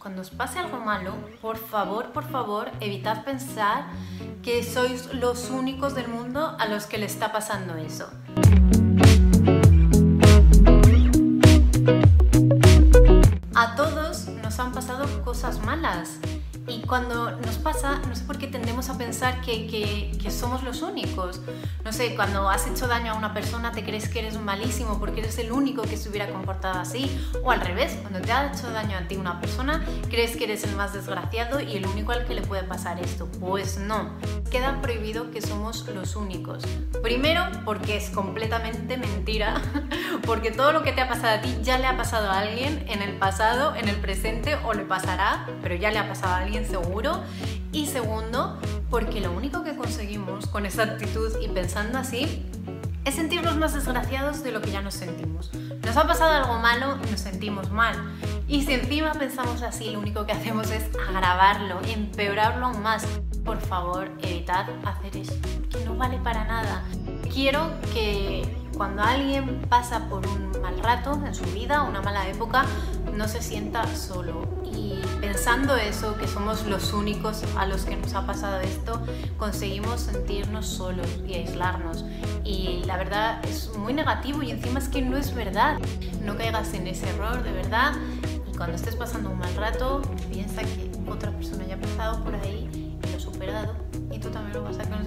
Cuando os pase algo malo, por favor, por favor, evitad pensar que sois los únicos del mundo a los que le está pasando eso. A todos nos han pasado cosas malas y cuando nos pasa, no sé por qué tendemos a pensar que, que, somos los únicos. No sé, cuando has hecho daño a una persona te crees que eres malísimo porque eres el único que se hubiera comportado así. O al revés, cuando te ha hecho daño a ti una persona, crees que eres el más desgraciado y el único al que le puede pasar esto. Pues no, queda prohibido que somos los únicos. Primero, porque es completamente mentira, porque todo lo que te ha pasado a ti ya le ha pasado a alguien en el pasado, en el presente o le pasará, pero ya le ha pasado a alguien seguro. Y segundo, porque lo único que conseguimos con esa actitud y pensando así es sentirnos más desgraciados de lo que ya nos sentimos. Nos ha pasado algo malo y nos sentimos mal. Y si encima pensamos así, lo único que hacemos es agravarlo, empeorarlo aún más. Por favor, evitad hacer eso, que no vale para nada. Quiero que cuando alguien pasa por un mal rato en su vida, una mala época, no se sienta solo. Y pensando eso, que somos los únicos a los que nos ha pasado esto, conseguimos sentirnos solos y aislarnos. Y la verdad es muy negativo y encima es que no es verdad. No caigas en ese error, de verdad. Y cuando estés pasando un mal rato, piensa que otra persona ya ha pasado por ahí y lo ha superado. Y tú también lo vas a.